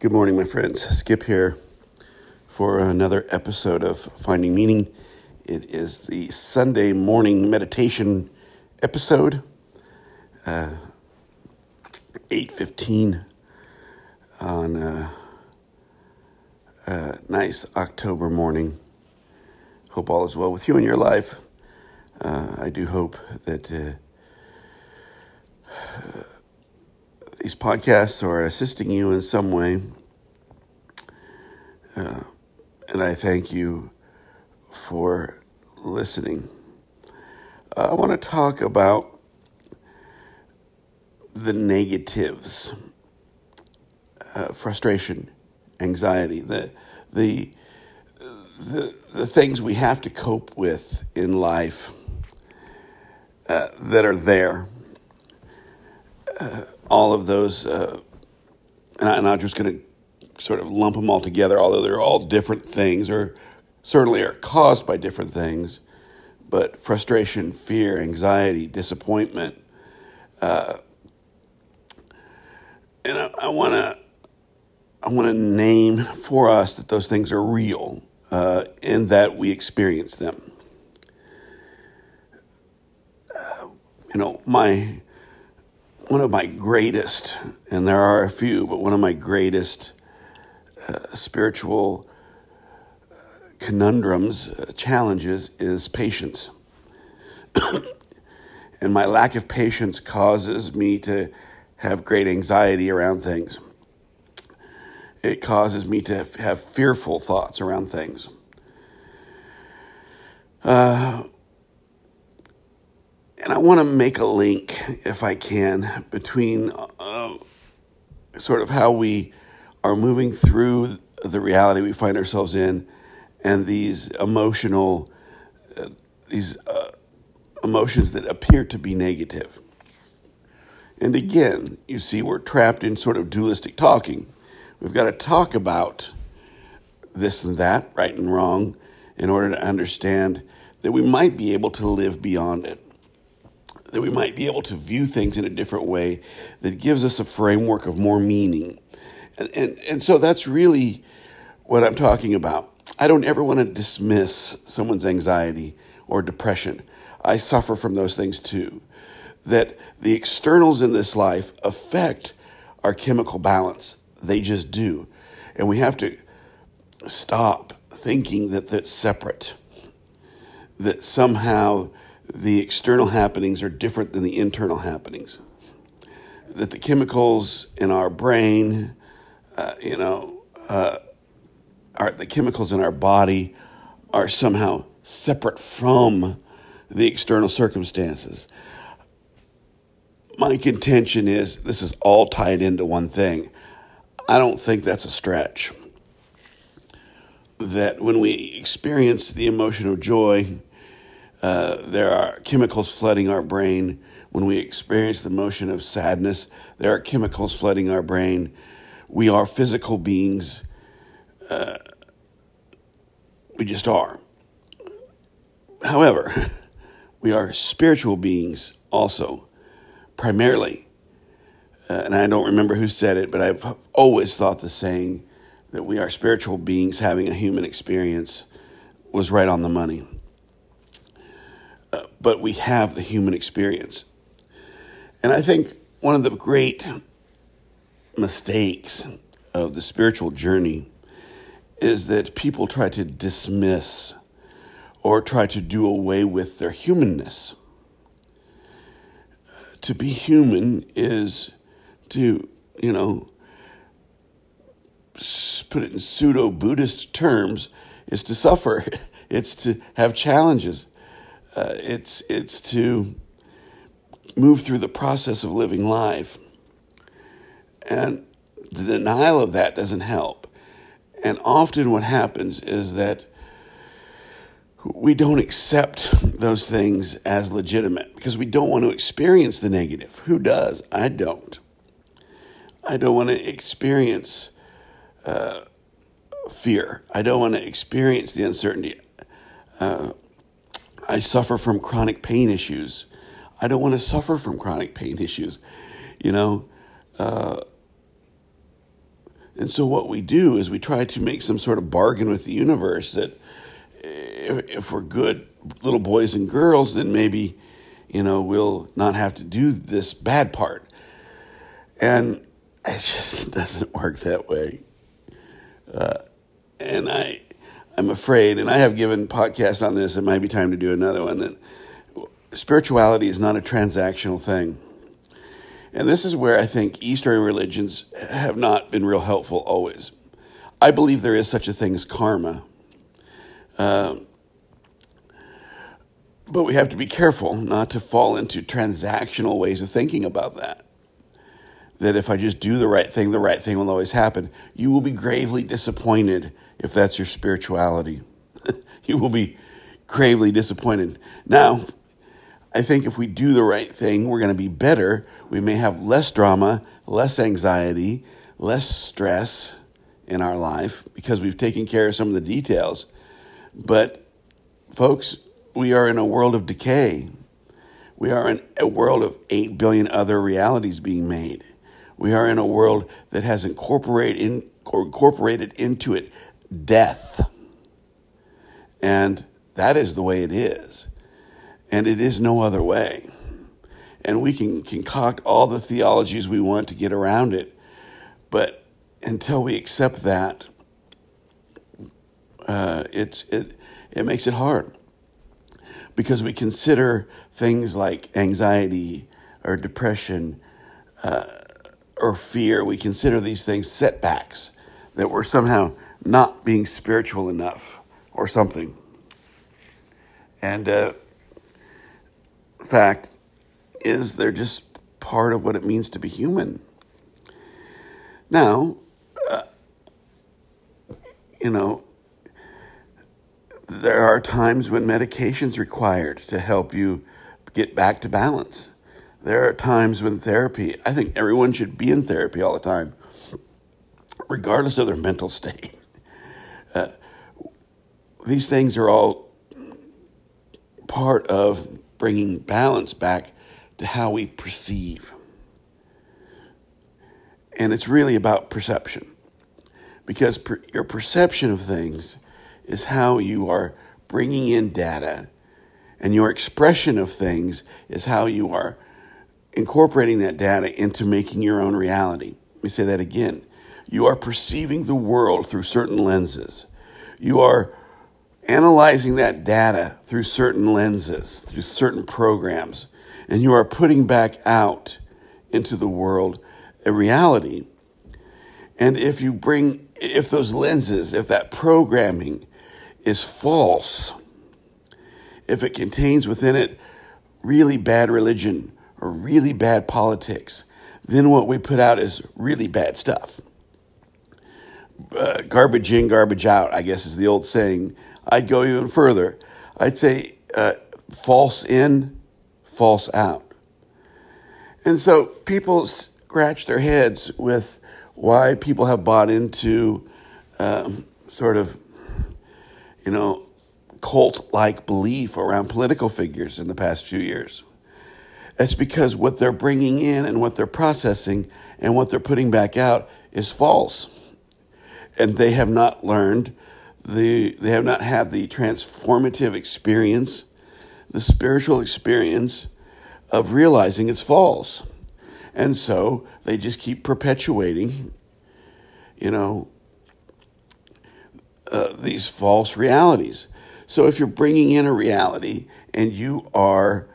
Good morning, my friends. Skip here for another episode of Finding Meaning. It is the Sunday morning meditation episode, uh, eight fifteen on a, a, nice October morning. Hope all is well with you in your life. Uh, I do hope that. Uh, these podcasts are assisting you in some way. Uh, and I thank you for listening. I want to talk about the negatives uh, frustration, anxiety, the, the, the, the things we have to cope with in life uh, that are there. Uh, all of those, uh, and, I, am just going to sort of lump them all together, although they're all different things, or certainly are caused by different things. But frustration, fear, anxiety, disappointment, uh, and I want to, I want to name for us that those things are real, uh, in that we experience them. Uh, you know, my one of my greatest, and there are a few, but one of my greatest uh, spiritual uh, conundrums, uh, challenges is patience. and my lack of patience causes me to have great anxiety around things. It causes me to have fearful thoughts around things. Uh, and I want to make a link, if I can, between uh, sort of how we are moving through the reality we find ourselves in and these emotional, uh, these uh, emotions that appear to be negative. And again, you see, we're trapped in sort of dualistic talking. We've got to talk about this and that, right and wrong, in order to understand that we might be able to live beyond it that we might be able to view things in a different way that gives us a framework of more meaning. And, and, and so that's really what I'm talking about. I don't ever want to dismiss someone's anxiety or depression. I suffer from those things too. That the externals in this life affect our chemical balance. They just do. And we have to stop thinking that that's separate. That somehow the external happenings are different than the internal happenings. That the chemicals in our brain, uh, you know, uh, are the chemicals in our body are somehow separate from the external circumstances. My contention is this is all tied into one thing. I don't think that's a stretch. That when we experience the emotion of joy, uh, there are chemicals flooding our brain. When we experience the motion of sadness, there are chemicals flooding our brain. We are physical beings. Uh, we just are. However, we are spiritual beings also, primarily. Uh, and I don't remember who said it, but I've always thought the saying that we are spiritual beings having a human experience was right on the money but we have the human experience. And I think one of the great mistakes of the spiritual journey is that people try to dismiss or try to do away with their humanness. To be human is to, you know, put it in pseudo Buddhist terms, is to suffer. It's to have challenges. Uh, it's it's to move through the process of living life, and the denial of that doesn't help. And often, what happens is that we don't accept those things as legitimate because we don't want to experience the negative. Who does? I don't. I don't want to experience uh, fear. I don't want to experience the uncertainty. Uh, I suffer from chronic pain issues. I don't want to suffer from chronic pain issues. You know, uh, And so what we do is we try to make some sort of bargain with the universe that if, if we're good little boys and girls, then maybe, you know, we'll not have to do this bad part. And it just doesn't work that way. Uh, and I, I'm afraid, and I have given podcasts on this. It might be time to do another one. That spirituality is not a transactional thing. And this is where I think Eastern religions have not been real helpful always. I believe there is such a thing as karma. Um, but we have to be careful not to fall into transactional ways of thinking about that. That if I just do the right thing, the right thing will always happen. You will be gravely disappointed if that's your spirituality. you will be gravely disappointed. Now, I think if we do the right thing, we're going to be better. We may have less drama, less anxiety, less stress in our life because we've taken care of some of the details. But, folks, we are in a world of decay. We are in a world of 8 billion other realities being made. We are in a world that has incorporated, in, incorporated into it death. And that is the way it is and it is no other way. And we can concoct all the theologies we want to get around it, but until we accept that, uh, it's it it makes it hard because we consider things like anxiety or depression uh, or fear. We consider these things setbacks that we're somehow not being spiritual enough or something. And uh, fact is they're just part of what it means to be human. Now, uh, you know, there are times when medication's required to help you get back to balance. There are times when therapy, I think everyone should be in therapy all the time, regardless of their mental state. Uh, these things are all part of bringing balance back to how we perceive. And it's really about perception. Because per, your perception of things is how you are bringing in data, and your expression of things is how you are incorporating that data into making your own reality. Let me say that again. You are perceiving the world through certain lenses. You are analyzing that data through certain lenses, through certain programs, and you are putting back out into the world a reality. And if you bring, if those lenses, if that programming is false, if it contains within it really bad religion or really bad politics, then what we put out is really bad stuff. Uh, garbage in, garbage out, I guess is the old saying I'd go even further. I'd say uh, false in, false out. And so people scratch their heads with why people have bought into um, sort of, you know, cult like belief around political figures in the past few years. It's because what they're bringing in and what they're processing and what they're putting back out is false. And they have not learned the, they have not had the transformative experience, the spiritual experience of realizing it's false. And so they just keep perpetuating, you know, uh, these false realities. So if you're bringing in a reality and you are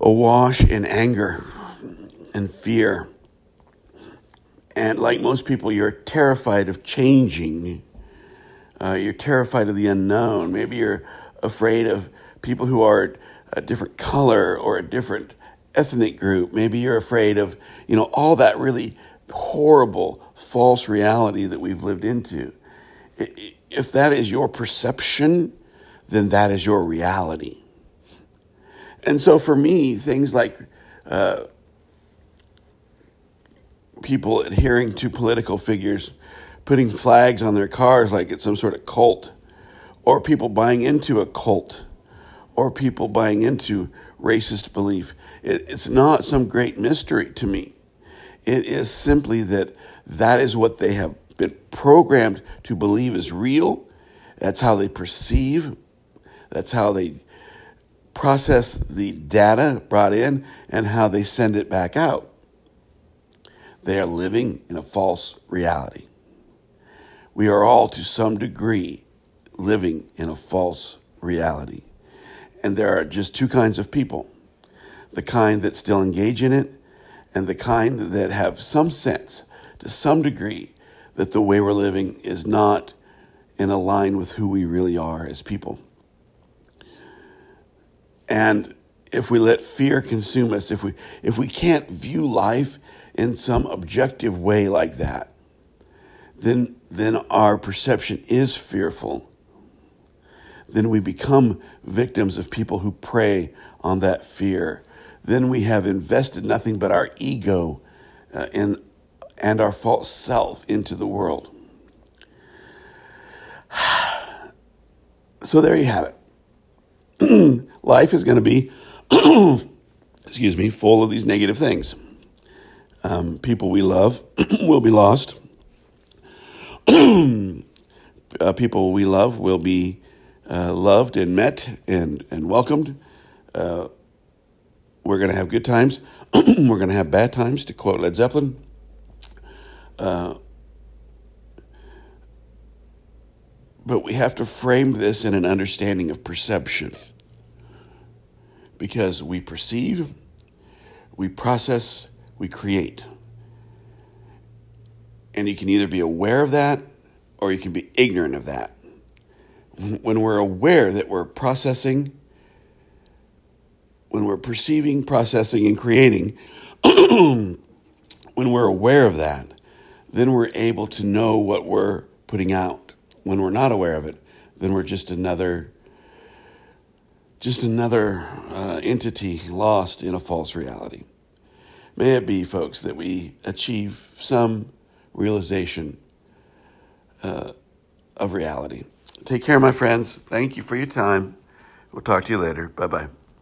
awash in anger and fear, and like most people, you're terrified of changing uh, you're terrified of the unknown. Maybe you're afraid of people who are a different color or a different ethnic group. Maybe you're afraid of, you know, all that really horrible false reality that we've lived into. If that is your perception, then that is your reality. And so for me, things like uh, people adhering to political figures putting flags on their cars like it's some sort of cult, or people buying into a cult, or people buying into racist belief. It, it's not some great mystery to me. It is simply that that is what they have been programmed to believe is real. That's how they perceive. That's how they process the data brought in and how they send it back out. They are living in a false reality. We are all, to some degree, living in a false reality. And there are just two kinds of people the kind that still engage in it, and the kind that have some sense, to some degree, that the way we're living is not in line with who we really are as people. And if we let fear consume us, if we if we can't view life in some objective way like that, then then our perception is fearful. Then we become victims of people who prey on that fear. Then we have invested nothing but our ego uh, in, and our false self into the world. So there you have it. Life is going to be, excuse me, full of these negative things. Um, people we love will be lost. uh, people we love will be uh, loved and met and, and welcomed. Uh, we're going to have good times. we're going to have bad times, to quote Led Zeppelin. Uh, But we have to frame this in an understanding of perception. Because we perceive, we process, we create. And you can either be aware of that or you can be ignorant of that. When we're aware that we're processing, when we're perceiving, processing, and creating, when we're aware of that, then we're able to know what we're putting out when we're not aware of it, then we're just another just another uh, entity lost in a false reality. May it be, folks, that we achieve some realization uh, of reality. Take care, my friends. Thank you for your time. We'll talk to you later. Bye bye.